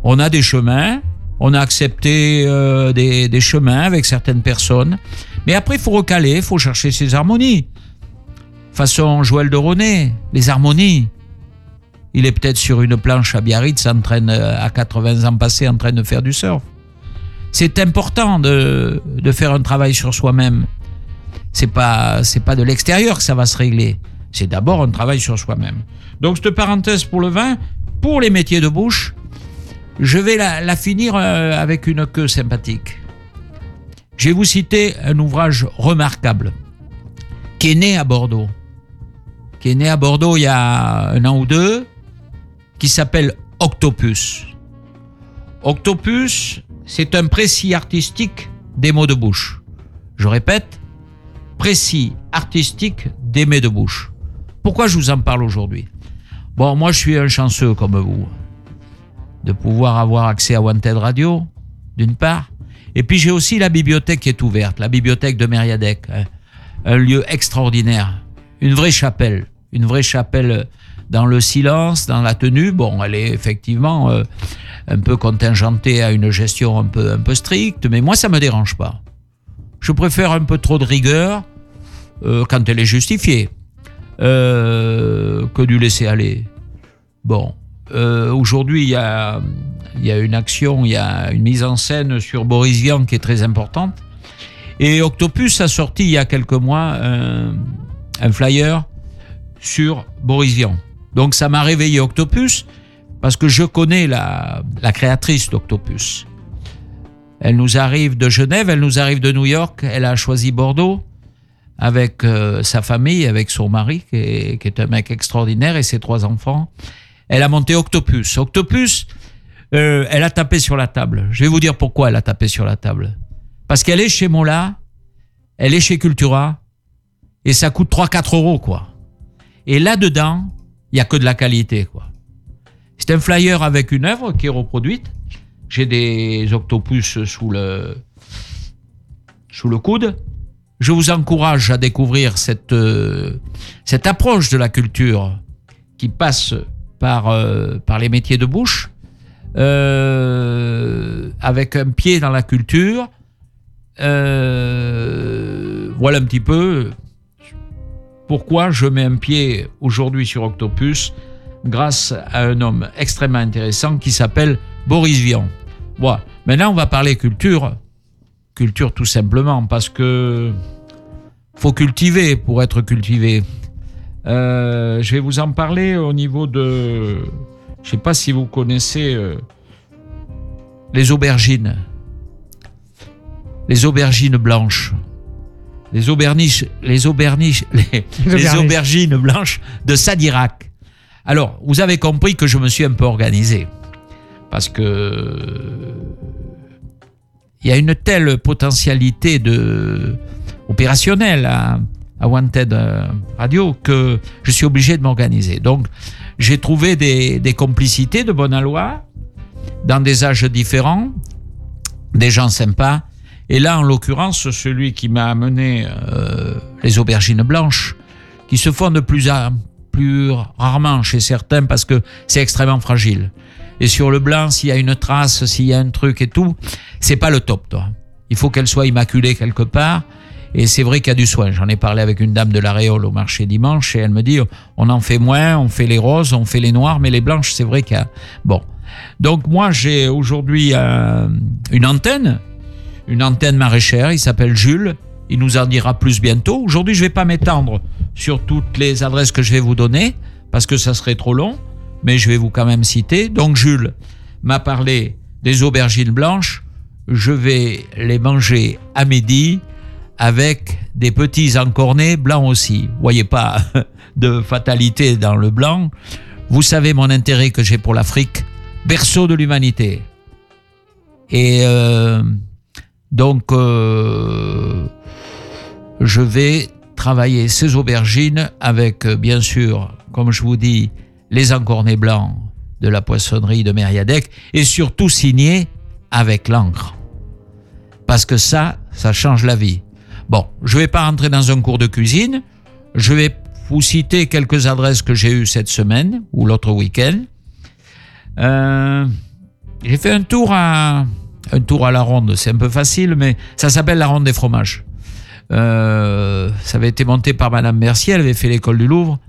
On a des chemins, on a accepté euh, des, chemins avec certaines personnes, mais après, il faut recaler, il faut chercher ses harmonies façon Joël de Ronet, les harmonies. Il est peut-être sur une planche à Biarritz en train à 80 ans passés en train de faire du surf. C'est important de, de, faire un travail sur soi-même. C'est pas c'est pas de l'extérieur que ça va se régler. C'est d'abord un travail sur soi-même. Donc cette parenthèse pour le vin, pour les métiers de bouche, je vais la, la finir euh, avec une queue sympathique. Je vais vous citer un ouvrage remarquable qui est né à Bordeaux qui est né à Bordeaux il y a un an ou deux, qui s'appelle Octopus. Octopus, c'est un précis artistique des mots de bouche. Je répète, précis artistique des mots de bouche. Pourquoi je vous en parle aujourd'hui? Bon, moi je suis un chanceux comme vous, de pouvoir avoir accès à Wanted Radio, d'une part, et puis j'ai aussi la bibliothèque qui est ouverte, la bibliothèque de Mériadec, hein. un lieu extraordinaire, une vraie chapelle une vraie chapelle dans le silence, dans la tenue. Bon, elle est effectivement euh, un peu contingentée à une gestion un peu, un peu stricte, mais moi, ça me dérange pas. Je préfère un peu trop de rigueur euh, quand elle est justifiée euh, que du laisser aller. Bon, aujourd'hui, il y a, y a une action, il y a une mise en scène sur Boris Vian qui est très importante. Et Octopus a sorti il y a quelques mois un, un flyer sur Boris Vian. Donc ça m'a réveillé Octopus parce que je connais la, créatrice d'Octopus. Elle nous arrive de Genève, elle nous arrive de New York, elle a choisi Bordeaux avec euh, sa famille, avec son mari qui est, qui est, un mec extraordinaire et ses trois enfants. Elle a monté Octopus. Octopus, euh, elle a tapé sur la table. Je vais vous dire pourquoi elle a tapé sur la table. Parce qu'elle est chez Mola, elle est chez Cultura et ça coûte 3-4 euros quoi. Et là-dedans, il y a que de la qualité, quoi. C'est un flyer avec une œuvre qui est reproduite. J'ai des octopus sous le, sous le coude. je vous encourage à découvrir cette, euh, cette approche de la culture qui passe par, euh, par les métiers de bouche, euh, avec un pied dans la culture. Voilà un petit peu pourquoi je mets un pied aujourd'hui sur Octopus grâce à un homme extrêmement intéressant qui s'appelle Boris Vian. Voilà. Maintenant, on va parler culture. Culture tout simplement parce que faut cultiver pour être cultivé. Euh, je vais vous en parler au niveau de. Je sais pas si vous connaissez euh, les aubergines. Les aubergines blanches. Les auberniches, les auberniches, les, les aubergines. aubergines blanches de Sadirac. Alors, vous avez compris que je me suis un peu organisé. Parce que il y a une telle potentialité de opérationnelle à, à Wanted euh, Radio que je suis obligé de m'organiser. Donc, j'ai trouvé des, des complicités de bonne aloi dans des âges différents, des gens sympas. Et là, en l'occurrence, celui qui m'a amené euh, les aubergines blanches, qui se font de plus, à, plus rarement chez certains parce que c'est extrêmement fragile. Et sur le blanc, s'il y a une trace, s'il y a un truc et tout, c'est pas le top, toi. Il faut qu'elle soit immaculée quelque part. Et c'est vrai qu'il y a du soin. J'en ai parlé avec une dame de l'Aréole au marché dimanche et elle me dit on en fait moins, on fait les roses, on fait les noirs, mais les blanches, c'est vrai qu'il y a. Bon. Donc moi, j'ai aujourd'hui une antenne, une antenne maraîchère. Il s'appelle Jules. Il nous en dira plus bientôt. Aujourd'hui, je vais pas m'étendre sur toutes les adresses que je vais vous donner parce que ça serait trop long, mais je vais vous quand même citer. Donc Jules m'a parlé des aubergines blanches. Je vais les manger à midi avec des petits encornés blancs aussi. Voyez pas de fatalité dans le blanc. Vous savez mon intérêt que j'ai pour l'Afrique, berceau de l'humanité. Et euh, donc, euh, je vais travailler ces aubergines avec, euh, bien sûr, comme je vous dis, les encornés blancs de la poissonnerie de Mériadec et surtout signé avec l'encre. Parce que ça, ça change la vie. Bon, je vais pas rentrer dans un cours de cuisine. Je vais vous citer quelques adresses que j'ai eues cette semaine ou l'autre week-end. Euh, j'ai fait un tour à un tour à la ronde. C'est un peu facile, mais ça s'appelle la ronde des fromages. Euh, ça avait été monté par Madame Mercier. Elle avait fait l'école du Louvre.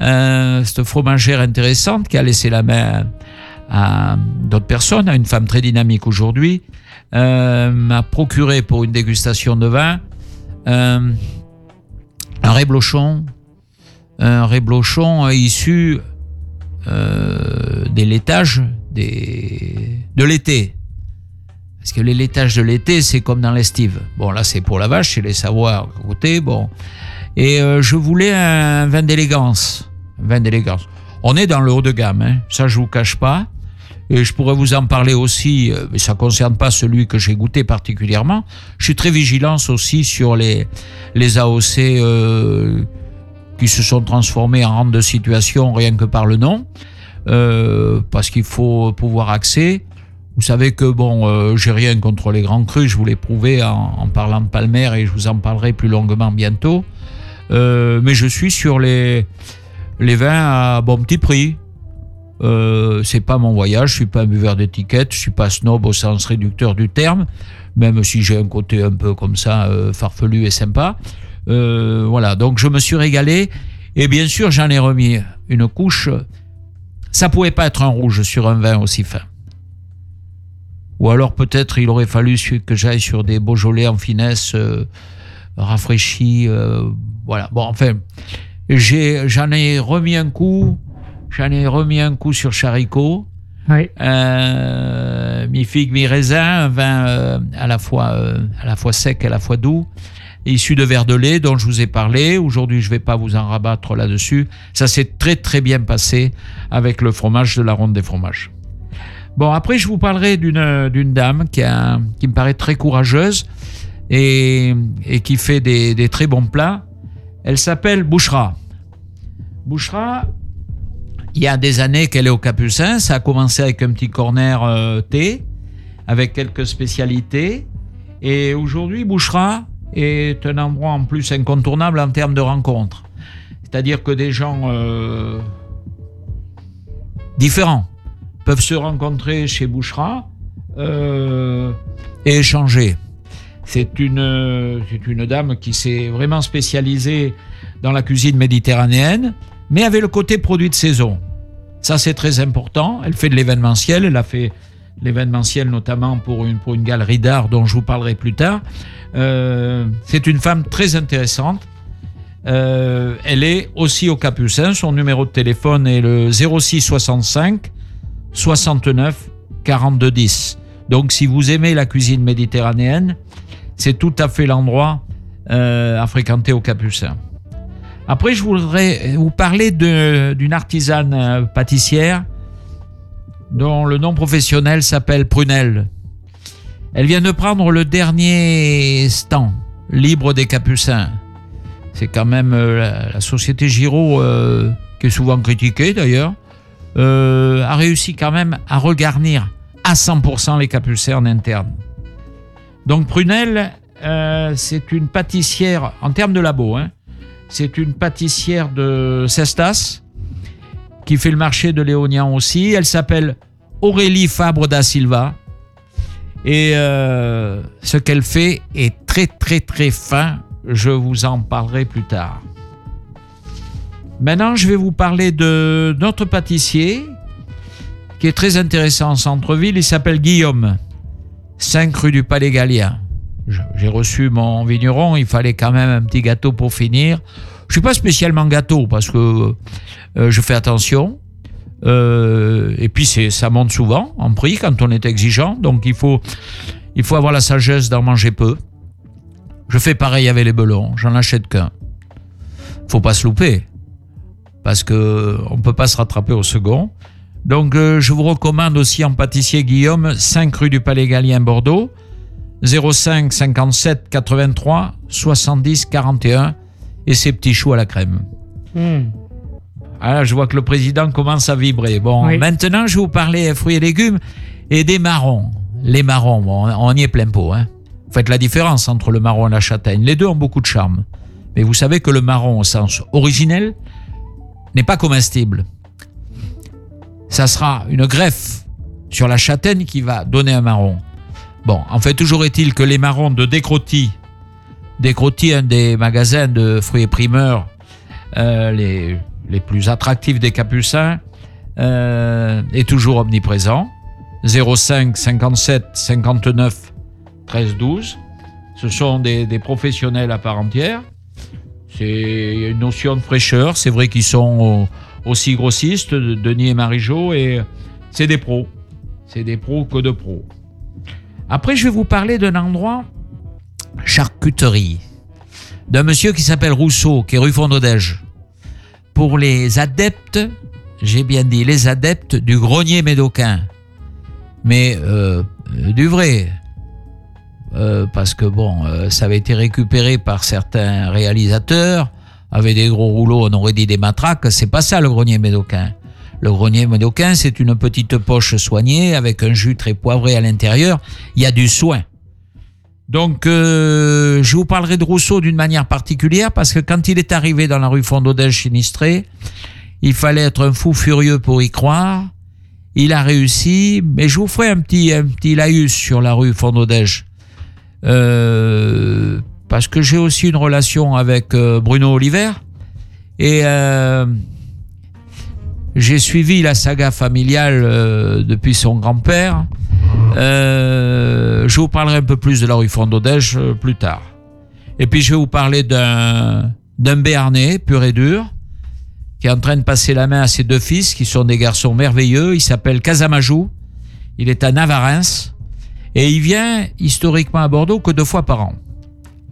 Euh, cette fromagère intéressante qui a laissé la main à d'autres personnes, à une femme très dynamique aujourd'hui, euh, m'a procuré pour une dégustation de vin un réblochon, un réblochon issu des laitages de l'été. Parce que les laitages de l'été, c'est comme dans l'estive. Bon, là, c'est pour la vache, c'est les savoirs à côté. Bon. Et euh, je voulais un vin d'élégance. Un vin d'élégance. On est dans le haut de gamme, hein. ça je vous cache pas. Et je pourrais vous en parler aussi, euh, mais ça concerne pas celui que j'ai goûté particulièrement. Je suis très vigilant aussi sur les, les AOC euh, qui se sont transformés en rente de situation rien que par le nom, parce qu'il faut pouvoir accès. Vous savez que bon, euh, j'ai rien contre les grands crus, je vous l'ai prouvé en, parlant de Palmer et je vous en parlerai plus longuement bientôt. Euh, mais je suis sur les, les vins à bon petit prix. Euh, c'est pas mon voyage, je suis pas un buveur d'étiquette, je suis pas snob au sens réducteur du terme, même si j'ai un côté un peu comme ça euh, farfelu et sympa. Voilà, donc je me suis régalé et bien sûr j'en ai remis une couche. Ça pouvait pas être un rouge sur un vin aussi fin. Ou alors peut-être il aurait fallu que j'aille sur des Beaujolais en finesse euh, rafraîchis. euh, voilà, bon enfin, j'ai, j'en ai remis un coup. J'en ai remis un coup sur Charicot. Oui. Euh, mi figue, mi raisin, un vin euh, à la fois euh, à la fois sec et à la fois doux, issu de verre de lait dont je vous ai parlé. Aujourd'hui, je vais pas vous en rabattre là-dessus. Ça s'est très très bien passé avec le fromage de la ronde des fromages. Bon, après, je vous parlerai d'une dame qui qui me paraît très courageuse et, qui fait des, très bons plats. Elle s'appelle Bouchra. Bouchra, il y a des années qu'elle est au Capucin. Ça a commencé avec un petit corner euh, thé, avec quelques spécialités. Et aujourd'hui, Bouchera, est un endroit en plus incontournable en termes de rencontres. C'est-à-dire que des gens euh, différents peuvent se rencontrer chez Bouchera euh, et échanger. C'est une, une dame qui s'est vraiment spécialisée dans la cuisine méditerranéenne, mais avec le côté produit de saison. Ça, c'est très important. Elle fait de l'événementiel. Elle a fait l'événementiel notamment pour une, pour une galerie d'art dont je vous parlerai plus tard. Euh, c'est une femme très intéressante. Euh, elle est aussi au Capucin. Son numéro de téléphone est le 06 65 69 42 10. Donc, si vous aimez la cuisine méditerranéenne, c'est tout à fait l'endroit euh, à fréquenter au Capucin. Après, je voudrais vous parler d'une artisane euh, pâtissière dont le nom professionnel s'appelle Prunelle. Elle vient de prendre le dernier stand libre des Capucins. C'est quand même euh, la, société Giraud, qui est souvent critiquée d'ailleurs, a réussi quand même à regarnir à 100% les Capucins en interne. Donc Prunelle, c'est une pâtissière en termes de labo. Hein, c'est une pâtissière de Cestas qui fait le marché de Léonian aussi. Elle s'appelle Aurélie Fabre da Silva. Et euh, ce qu'elle fait est très très très fin. Je vous en parlerai plus tard. Maintenant, je vais vous parler de notre pâtissier qui est très intéressant en centre-ville. Il s'appelle Guillaume, 5 rue du Palais Gallien j'ai reçu mon vigneron, il fallait quand même un petit gâteau pour finir. Je suis pas spécialement gâteau parce que euh, je fais attention. Euh, et puis ça monte souvent en prix quand on est exigeant, donc il faut, il faut avoir la sagesse d'en manger peu. Je fais pareil avec les belons, j'en achète qu'un. Faut pas se louper parce que on peut pas se rattraper au second. Donc euh, je vous recommande aussi en pâtissier Guillaume, 5 rue du Palais Gallien Bordeaux. 05 57 83 70 41 et ses petits choux à la crème. Hmm. Ah, je vois que le président commence à vibrer. Bon, maintenant, je vais vous parler fruits et légumes et des marrons. Les marrons, on y est plein pot. Hein. Vous faites la différence entre le marron et la châtaigne. Les deux ont beaucoup de charme. Mais vous savez que le marron, au sens originel, n'est pas comestible. Ça sera une greffe sur la châtaigne qui va donner un marron. Bon, en fait, toujours est-il que les marrons de Décrotti, Décrotti, un des magasins de fruits et primeurs euh, les, plus attractifs des Capucins, euh, est toujours omniprésent. 05 57 59 13 12. Ce sont des professionnels à part entière. C'est une notion de fraîcheur. C'est vrai qu'ils sont aussi grossistes, Denis et Marie-Jo, et c'est des pros. C'est des pros que de pros. Après, je vais vous parler d'un endroit, charcuterie, d'un monsieur qui s'appelle Rousseau, qui est rue Fondodège. Pour les adeptes, j'ai bien dit, les adeptes du grenier médocain. Mais euh, du vrai. Euh, parce que bon, euh, ça avait été récupéré par certains réalisateurs. Avec des gros rouleaux, on aurait dit des matraques. C'est pas ça le grenier médocain. Le grenier médocain, c'est une petite poche soignée avec un jus très poivré à l'intérieur. Il y a du soin. Donc, euh, je vous parlerai de Rousseau d'une manière particulière parce que quand il est arrivé dans la rue Fondodège sinistrée, il fallait être un fou furieux pour y croire. Il a réussi, mais je vous ferai un petit, un petit laïus sur la rue Fondodège. Euh, parce que j'ai aussi une relation avec euh, Bruno Oliver. Et euh, j'ai suivi la saga familiale depuis son grand-père. Je vous parlerai un peu plus de la rue Fondodège plus tard. Et puis je vais vous parler d'un d'un Béarnais pur et dur qui est en train de passer la main à ses deux fils qui sont des garçons merveilleux. Il s'appelle Casamajou. Il est à Navarins et il vient historiquement à Bordeaux que deux fois par an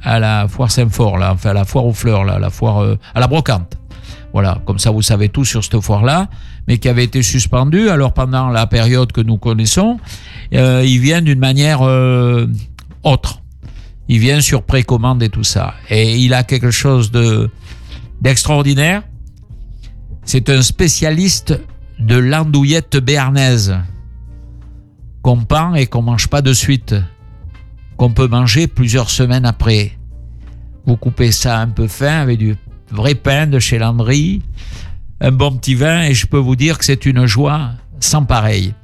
à la foire Saint-Fort enfin à la foire aux fleurs là, la foire à la brocante. Voilà, comme ça vous savez tout sur cette foire-là, mais qui avait été suspendu. Alors pendant la période que nous connaissons, euh, il vient d'une manière euh, autre. Il vient sur précommande et tout ça. Et il a quelque chose de d'extraordinaire. C'est un spécialiste de l'andouillette béarnaise qu'on pend et qu'on mange pas de suite, qu'on peut manger plusieurs semaines après. Vous coupez ça un peu fin avec du vrai pain de chez Landry, un bon petit vin, et je peux vous dire que c'est une joie sans pareil.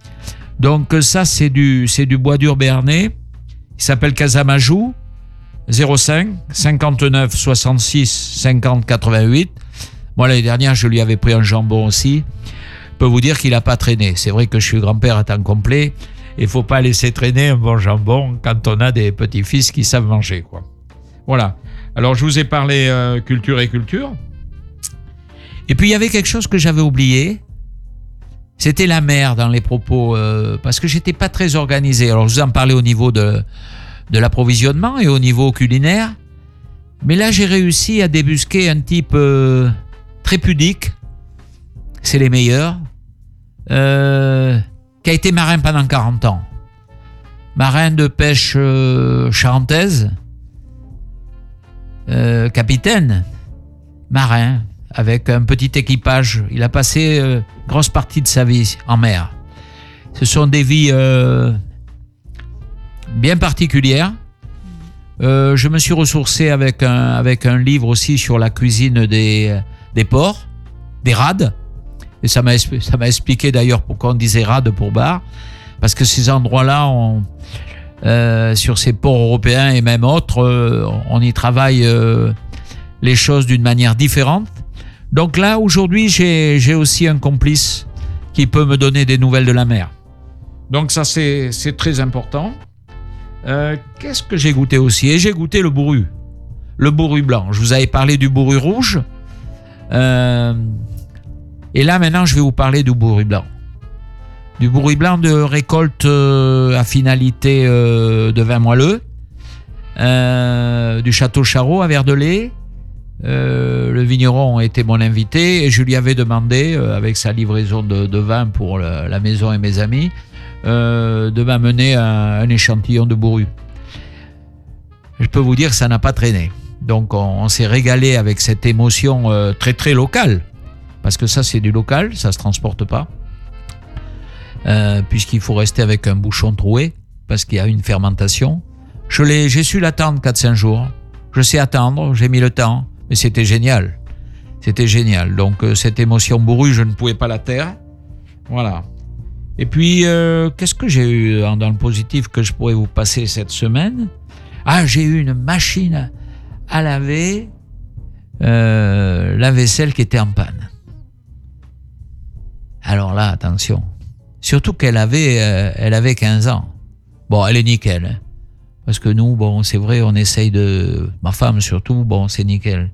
Donc ça, c'est du, c'est du bois dur béarnais. Il s'appelle Casamajou, 05 59 66 50 88. Moi, l'année dernière, je lui avais pris un jambon aussi. Je peux vous dire qu'il n'a pas traîné. C'est vrai que je suis grand-père à temps complet. Il faut pas laisser traîner un bon jambon quand on a des petits-fils qui savent manger. Quoi. Voilà. Alors, je vous ai parlé euh, culture et culture. Et puis, il y avait quelque chose que j'avais oublié. C'était la mer dans les propos, euh, parce que j'étais pas très organisé. Alors, je vous en parlais au niveau de, de l'approvisionnement et au niveau culinaire. Mais là, j'ai réussi à débusquer un type euh, très pudique. C'est les meilleurs. Euh, qui a été marin pendant 40 ans. Marin de pêche euh, charentaise. Euh, capitaine. Marin. Avec un petit équipage. Il a passé euh, grosse partie de sa vie en mer. Ce sont des vies bien particulières. Je me suis ressourcé avec un, livre aussi sur la cuisine des, des ports, des rades. Et ça m'a expliqué d'ailleurs pourquoi on disait rade pour bar. Parce que ces endroits-là, euh, sur ces ports européens et même autres, euh, on y travaille euh, les choses d'une manière différente. Donc là, aujourd'hui, j'ai aussi un complice qui peut me donner des nouvelles de la mer. Donc ça, c'est très important. Qu'est-ce que j'ai goûté aussi? Et j'ai goûté le bourru. Le bourru blanc. Je vous avais parlé du bourru rouge. Euh, et là, maintenant, je vais vous parler du bourru blanc. Du bourru blanc de récolte euh, à finalité euh, de vin moelleux. Euh, du château Charot à Verdelais. Le vigneron était mon invité et je lui avais demandé, avec sa livraison de, vin pour la, maison et mes amis, de m'amener un, échantillon de bourru. Je peux vous dire que ça n'a pas traîné. Donc on, on s'est régalé avec cette émotion très très locale, parce que ça c'est du local, ça se transporte pas, Euh, puisqu'il faut rester avec un bouchon troué, parce qu'il y a une fermentation. Je l'ai, j'ai su l'attendre 4-5 jours. Je sais attendre, j'ai mis le temps, mais c'était génial. C'était génial. Donc euh, cette émotion bourrue, je ne pouvais pas la taire. Voilà. Et puis, euh, qu'est-ce que j'ai eu dans le positif que je pourrais vous passer cette semaine? Ah, j'ai eu une machine à laver la vaisselle qui était en panne. Alors là, attention. Surtout qu'elle avait, euh, elle avait 15 ans. Bon, elle est nickel. hein. Parce que nous, bon, c'est vrai, on essaye de... Ma femme surtout, bon, c'est nickel.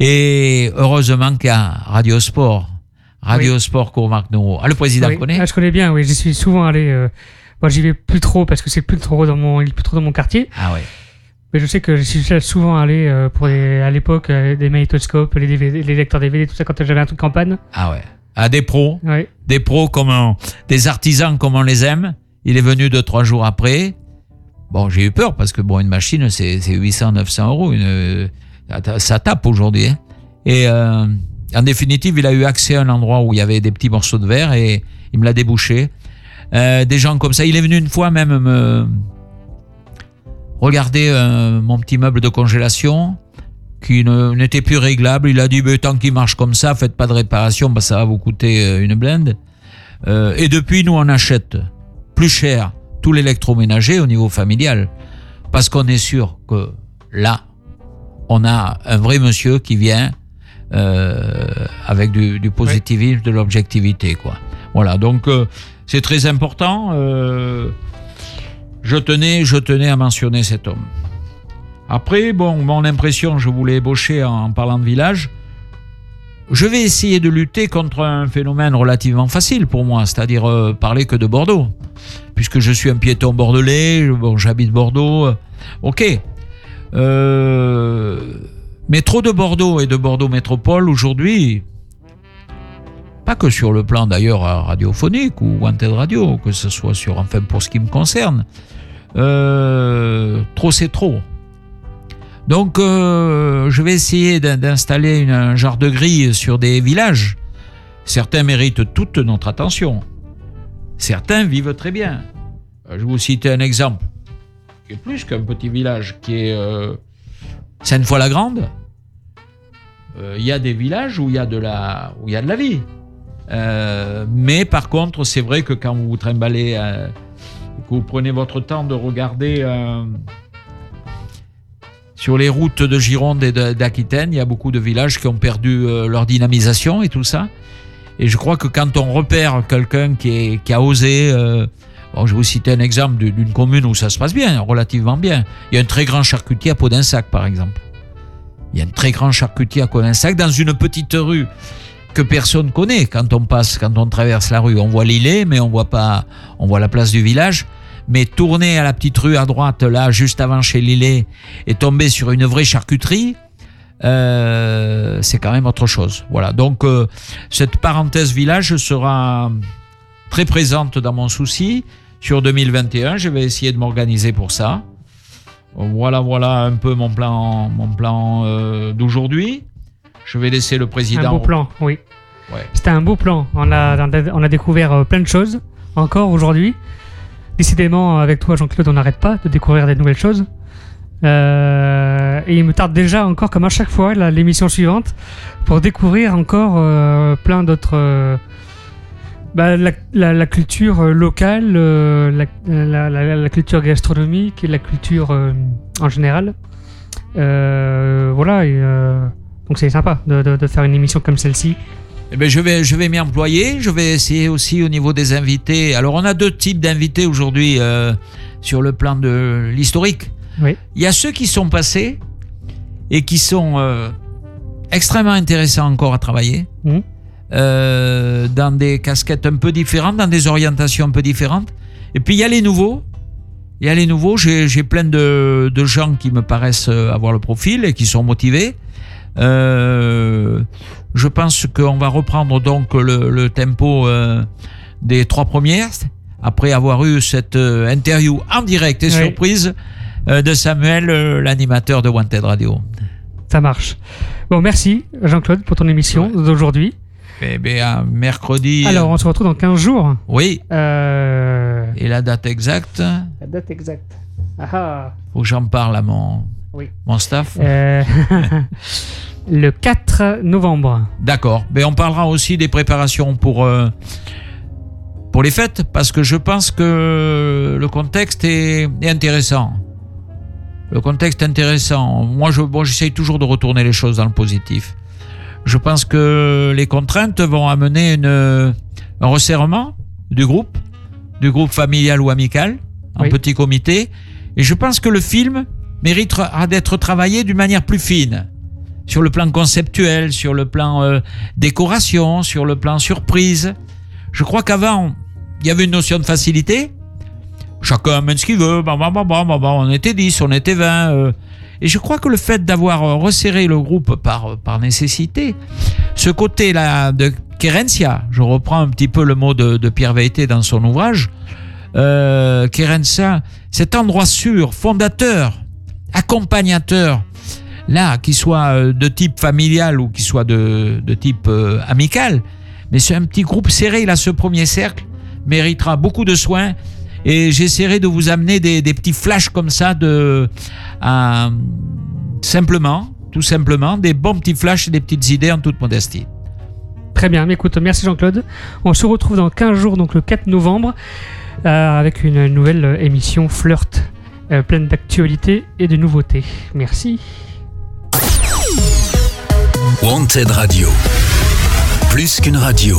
Et heureusement qu'il y a Radio Sport. Radio Sport Courmarc-Nouveau. Ah, le président Oui. connaît Ah, je connais bien, oui, j'y suis souvent allé. euh, Moi, j'y vais plus trop parce que c'est plus trop dans mon, plus trop dans mon quartier. Ah ouais. Mais je sais que j'y suis souvent allé euh, pour les, à l'époque euh, des magnétoscopes, les, DVD, les lecteurs DVD, tout ça quand j'avais un truc en panne. Ah ouais. Ah, des pros. Des pros comme on- des artisans comme on les aime. Il est venu deux, trois jours après. Bon, j'ai eu peur parce que bon, une machine, c'est c'est 800, 900 euros. Une, ça- ça tape aujourd'hui. hein. Et euh, en définitive, il a eu accès à un endroit où il y avait des petits morceaux de verre et il me l'a débouché. Euh, des gens comme ça. Il est venu une fois même me regarder euh, mon petit meuble de congélation qui n'était plus réglable. Il a dit, Ben, tant qu'il marche comme ça, faites pas de réparation, bah, ça va vous coûter euh, une blinde. Euh, et depuis, nous, on achète plus cher tout l'électroménager au niveau familial. Parce qu'on est sûr que là, on a un vrai monsieur qui vient euh, avec du, du positivisme, de l'objectivité, quoi. Voilà, donc euh, c'est très important. je tenais, je tenais à mentionner cet homme. Après, bon, mon impression, je voulais ébaucher en, parlant de village. Je vais essayer de lutter contre un phénomène relativement facile pour moi, c'est-à-dire euh, parler que de Bordeaux. Puisque je suis un piéton bordelais, j'habite Bordeaux. euh, ok. Euh, mais trop de Bordeaux et de Bordeaux métropole aujourd'hui, pas que sur le plan d'ailleurs radiophonique ou Wanted Radio, que ce soit sur, enfin pour ce qui me concerne, trop c'est trop. Donc euh, je vais essayer d'in- d'installer un genre de grille sur des villages. Certains méritent toute notre attention. Certains vivent très bien. Euh, Je vais vous citer un exemple qui est plus qu'un petit village, qui est euh, Sainte-Foy-la-Grande, euh, il y a des villages où il y a de la, où y a de la vie. Mais par contre, c'est vrai que quand vous vous trimballez, que vous prenez votre temps de regarder sur les routes de Gironde et d'Aquitaine, il y a beaucoup de villages qui ont perdu euh, leur dynamisation et tout ça. Et je crois que quand on repère quelqu'un qui, a osé, euh, bon, je vais vous citer un exemple d'une d'une commune où ça se passe bien, relativement bien. Il y a un très grand charcutier à Podinsac, par exemple. Il y a un très grand charcutier à Podinsac dans une petite rue que personne connaît quand on passe, quand on traverse la rue. On voit l'îlet, mais on voit pas, on voit la place du village. Mais tourner à la petite rue à droite, là, juste avant chez l'îlet, et tomber sur une vraie charcuterie, euh, c'est quand même autre chose. Voilà. Donc, euh, cette parenthèse village sera très présente dans mon souci sur 2021. Je vais essayer de m'organiser pour ça. Voilà, voilà un peu mon plan, mon plan euh, d'aujourd'hui. Je vais laisser le président. Un beau plan, oui. Ouais. C'était un beau plan. On a, on a découvert plein de choses encore aujourd'hui. Décidément, avec toi, Jean-Claude, on n'arrête pas de découvrir des nouvelles choses. Euh, et il me tarde déjà encore, comme à chaque fois, l'émission suivante, pour découvrir encore euh, plein d'autres. euh, bah, la, culture locale, la, culture gastronomique et la culture en général. Voilà, donc c'est sympa de faire une émission comme celle-ci. Eh ben, je vais, je vais m'y employer. Je vais essayer aussi au niveau des invités. Alors, on a deux types d'invités aujourd'hui euh, sur le plan de l'historique. Oui. Il y a ceux qui sont passés et qui sont euh, extrêmement intéressants encore à travailler. Mhm. euh, dans des casquettes un peu différentes, dans des orientations un peu différentes. Et puis il y a les nouveaux. Il y a les nouveaux. J'ai plein de, de gens qui me paraissent avoir le profil et qui sont motivés. Euh, je pense qu'on va reprendre donc le, le tempo euh, des trois premières après avoir eu cette euh, interview en direct et Oui. surprise euh, de Samuel, euh, l'animateur de Wanted Radio. Ça marche. Bon, merci Jean-Claude pour ton émission d'aujourd'hui. Eh bien, à mercredi. Alors, on se retrouve dans 15 jours. oui. Euh... Et la date exacte, La date exacte. Ah ah. faut que j'en parle à mon, Oui. mon staff. Euh, le 4 novembre. D'accord. Mais on parlera aussi des préparations pour, euh, pour les fêtes, parce que je pense que le contexte est, est intéressant. Le contexte est intéressant. Moi, je, bon, j'essaye toujours de retourner les choses dans le positif. Je pense que les contraintes vont amener une, un resserrement du groupe, du groupe familial ou amical, en Oui. petit comité. Et je pense que le film méritera d'être travaillé d'une manière plus fine sur le plan conceptuel, sur le plan euh, décoration, sur le plan surprise. Je crois qu'avant, il y avait une notion de facilité. Chacun amène ce qu'il veut. Bah, bah, bah, bah, bah, bah, on était 10, on était 20. euh. Et je crois que le fait d'avoir euh, resserré le groupe par, par nécessité, ce côté-là de Kerencia, je reprends un petit peu le mot de, Pierre Veilleté dans son ouvrage, euh, cet endroit sûr, fondateur, accompagnateur, là, qui soit euh, de type familial ou qui soit de, de type euh, amical, mais c'est un petit groupe serré, là, ce premier cercle méritera beaucoup de soins et j'essaierai de vous amener des, des petits flashs comme ça de euh, simplement, tout simplement, des bons petits flashs et des petites idées en toute modestie. Très bien, écoute, merci Jean-Claude. On se retrouve dans 15 jours, donc le 4 novembre, avec une nouvelle émission Flirt, euh, pleine d'actualités et de nouveautés. Merci. Wanted Radio. Plus qu'une radio.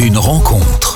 Une rencontre.